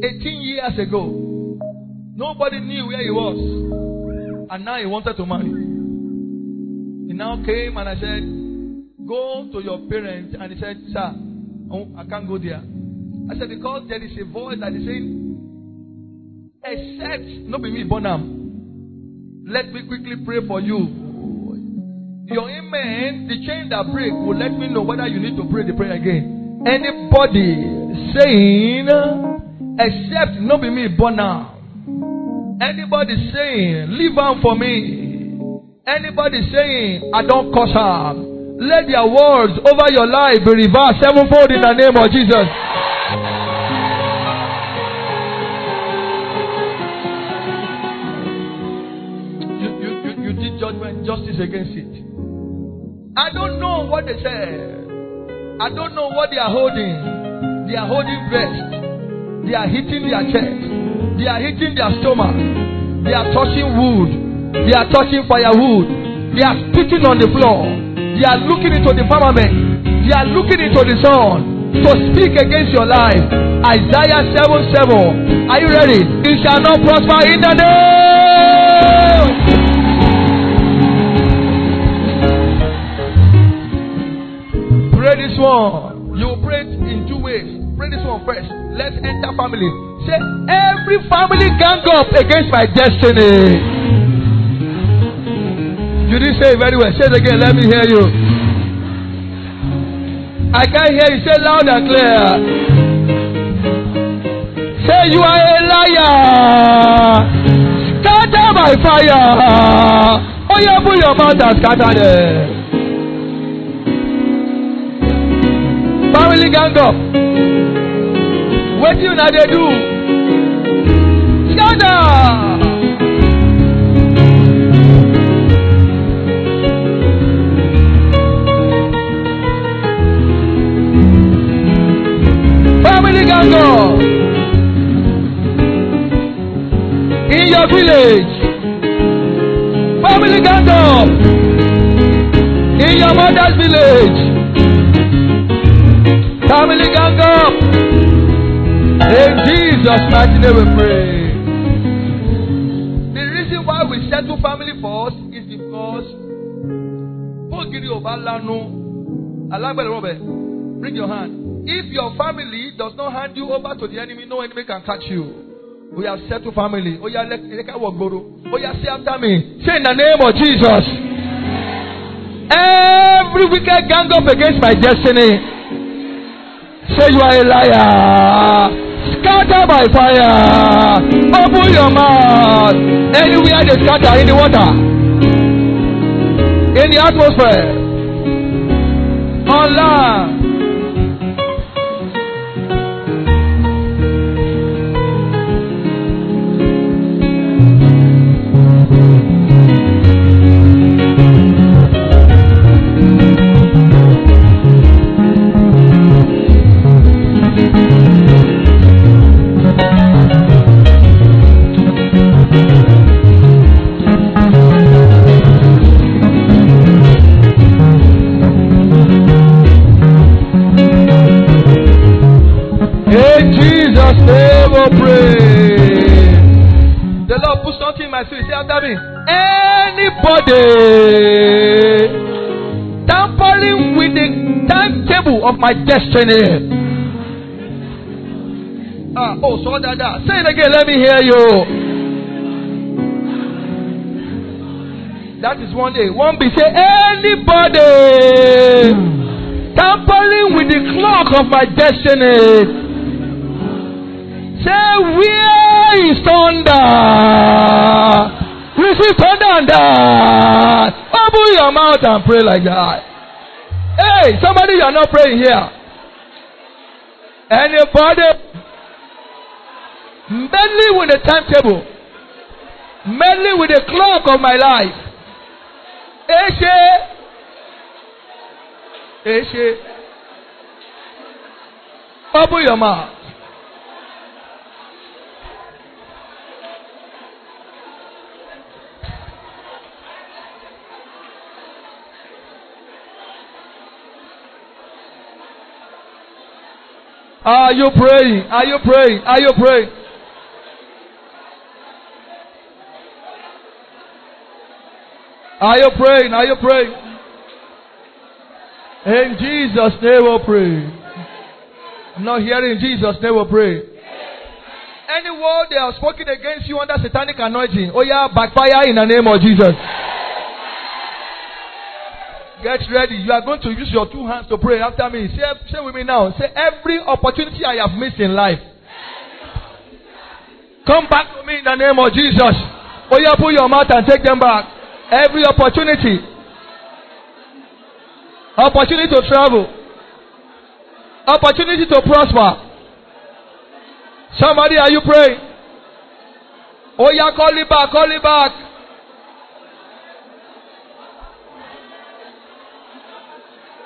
18 years ago. Nobody knew where he was. And now he wanted to marry. He now came and I said, Go to your parents. And he said, Sir, oh, I can't go there. I said, Because there is a voice that is saying, Except, not be me, Bonham. Let me quickly pray for you. Your amen, the chain that break will let me know whether you need to pray the prayer again. Anybody saying, except not be me, now. Anybody saying, leave her for me. Anybody saying, I don't cause her. Let their words over your life be reversed sevenfold in the name of Jesus. You, you, you, you did judgment, justice against it. I don't know what they said. I don't know what they are holding. They are holding breast. They are hitting their chest. They are hitting their stomach. They are touching wood. They are touching firewood. They are spitting on the floor. They are looking into the firmament. They are looking into the sun to speak against your life. Isaiah 7 7. Are you ready? It shall not prosper in the name. Pray this one. You pray in two ways. Pray this one first. Let's enter family. Say, every family gang up against my destiny. You didn't say it very well. Say it again. Let me hear you. I can't hear you. Say loud and clear. Say you are a liar. Scatter by fire. Oh, yeah, put your mouth and scatter them. family gang up wetin una dey do scatter. Village family up in your mother's village. Family up. In Jesus' mighty name we pray. The reason why we settle family first is because bring your hand. If your family does not hand you over to the enemy, no enemy can catch you. We have said to family. Oh yeah, let work Guru. Oh yeah, say after me. Say in the name of Jesus. Every wicked gang up against my destiny. Say you are a liar. Scatter by fire. Open your mouth. Anywhere they scatter in the water, in the atmosphere, on land. My spirit. Say after me. Anybody tampering with the timetable of my destiny. Ah, oh, so that, that. Say it again. Let me hear you. That is one day. One B. Say anybody tampering with the clock of my destiny. Say where is thunder? Receive thunder and die. Open your mouth and pray like that. Hey, somebody you are not praying here. Anybody meddling with the timetable, meddling with the clock of my life. Eshe, Eshe, open your mouth. Are you praying? Are you praying? Are you praying? Are you praying? Are you praying? In Jesus' name we pray. Not hearing Jesus' name we pray. Any word they have spoken against you under satanic anointing, oh yeah, backfire in the name of Jesus. Get ready. You are going to use your two hands to pray after me. Say, say with me now. Say, every opportunity I have missed in life. Come back to me in the name of Jesus. Oh yeah, put your mouth and take them back. Every opportunity. Opportunity to travel. Opportunity to prosper. Somebody, are you praying? Oh, yeah, call it back, call it back.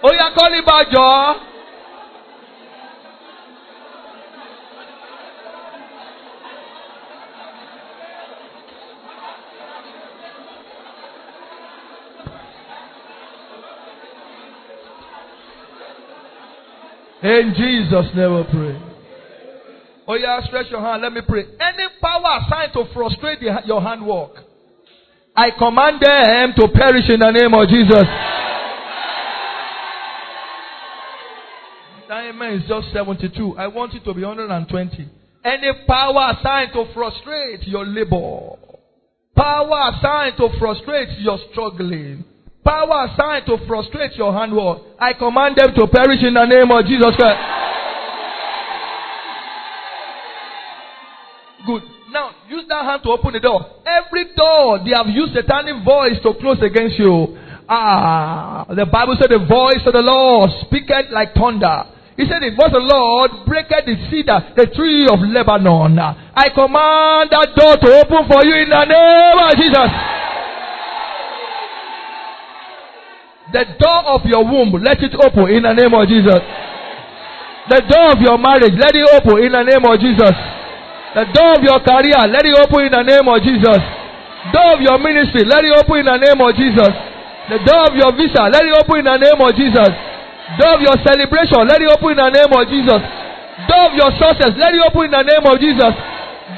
Oh, yeah, call it back, Joe. In Jesus' name we pray. Oh, yeah, stretch your hand. Let me pray. Any power assigned to frustrate the, your handwork, I command them to perish in the name of Jesus. Time is just 72. I want it to be 120. Any power assigned to frustrate your labor, power assigned to frustrate your struggling, power assigned to frustrate your handwork, I command them to perish in the name of Jesus Christ. Good. Now, use that hand to open the door. Every door they have used satanic voice to close against you. Ah, the Bible said the voice of the Lord speaketh like thunder. He said, voice of the Lord breaketh the cedar, the tree of Lebanon. I command that door to open for you in the name of Jesus. The door of your womb, let it open in the name of Jesus. The door of your marriage, let it open in the name of Jesus. The door of your career, let it open in the name of Jesus. Door of your ministry, let it open in the name of Jesus. The door of your visa, let it open in the name of Jesus. Of your celebration, let it open in the name of Jesus. Dove your success, let it open in the name of Jesus.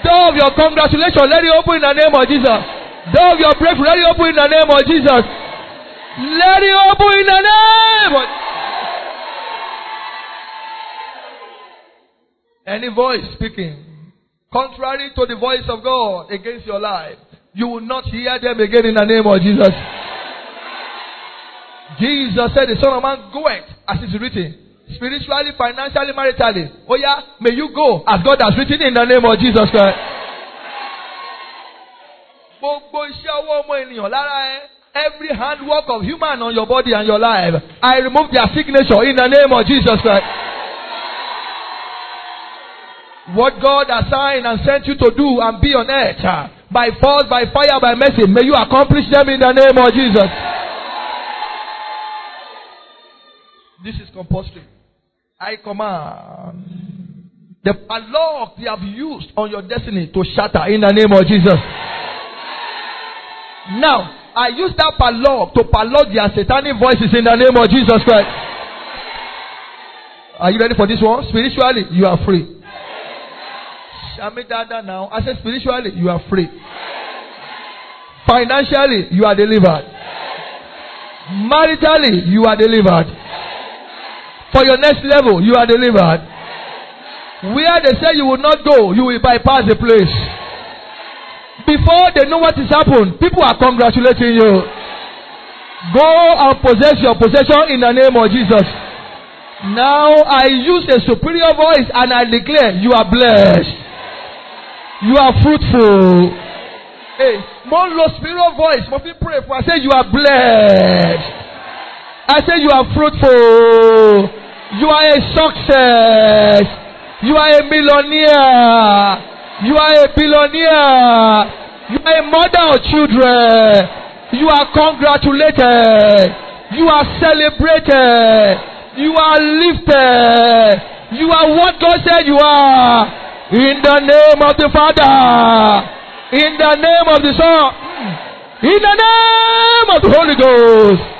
Dove your congratulations, let it open in the name of Jesus. Dove your breakthrough, let it open in the name of Jesus. Let it open in the name of Any voice speaking contrary to the voice of God against your life, you will not hear them again in the name of Jesus. Jesus said, The Son of Man goeth, as is written, spiritually, financially, maritally. Oh, yeah, may you go as God has written in the name of Jesus Christ. Every handwork of human on your body and your life, I remove their signature in the name of Jesus Christ. What God assigned and sent you to do and be on earth uh, by force, by fire, by mercy, may you accomplish them in the name of Jesus. This is compulsory. I command the padlock they have used on your destiny to shatter in the name of Jesus. Now, I use that padlock to padlock their satanic voices in the name of Jesus Christ. Are you ready for this one? Spiritually, you are free. Dada now. I said spiritually, you are free. Financially, you are delivered. Maritally, you are delivered. For your next level, you are delivered. Where they say you will not go, you will bypass the place. Before they know what has happened, people are congratulating you. Go and possess your possession in the name of Jesus. Now I use a superior voice and I declare you are blessed. You are fruitful. Hey, more low spiritual voice. Mo fi pray for. I say you are blessed. I say you are fruitful. You are a success. You are a millionaire. You are a billionaire. You are a mother of children. You are congratulated. You are celebrated. You are lifted. You are what God said you are. In the name of the Father. In the name of the Son. In the name of the Holy Ghost.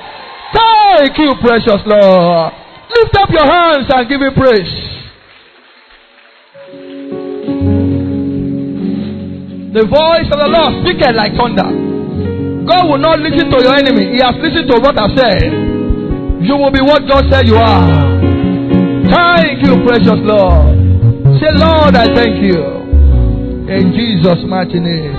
Thank you, precious Lord. Lift up your hands and give him praise. The voice of the Lord speaketh like thunder. God will not listen to your enemy. He has listened to what I said. You will be what God said you are. Thank you, precious Lord. Say, Lord, I thank you. In Jesus' mighty name.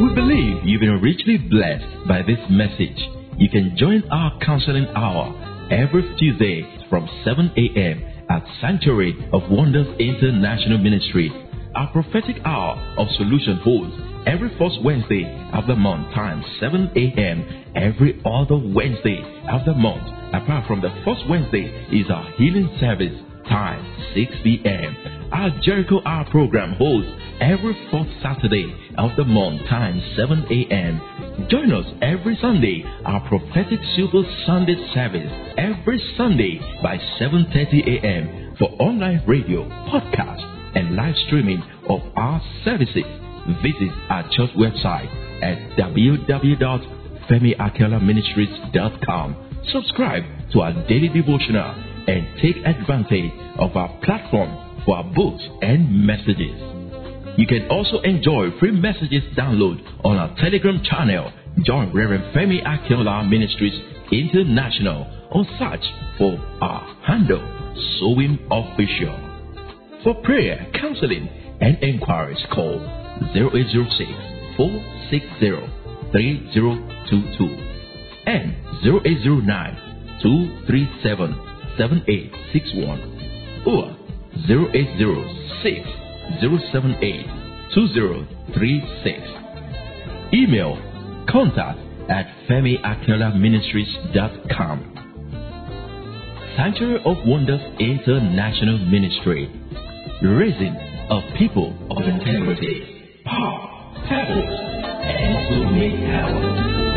We believe you've been richly blessed by this message. You can join our counseling hour every Tuesday from 7 a.m. at Sanctuary of Wonders International Ministry. Our prophetic hour of solution holds every first Wednesday of the month times 7 a.m. every other Wednesday of the month. Apart from the first Wednesday is our healing service time 6 p.m. Our Jericho Hour program holds every fourth Saturday of the month time 7 a.m. Join us every Sunday, our prophetic super Sunday service every Sunday by 7.30 a.m. for online radio, podcast, and live streaming of our services. Visit our church website at www.femiakinolaministries.com. Subscribe to our daily devotional and take advantage of our platform for our books and messages. You can also enjoy free messages download on our Telegram channel. Join Reverend Femi Akinola Ministries International or search for our handle, Sowing Official. For prayer, counseling, and inquiries, call 0806 460 3022 and 0809 237 7861 or 0806 078 2036. Email contact at femiakinola.ministries.com. Sanctuary of Wonders International Ministry, raising a people of integrity, power, purpose, and to make heaven.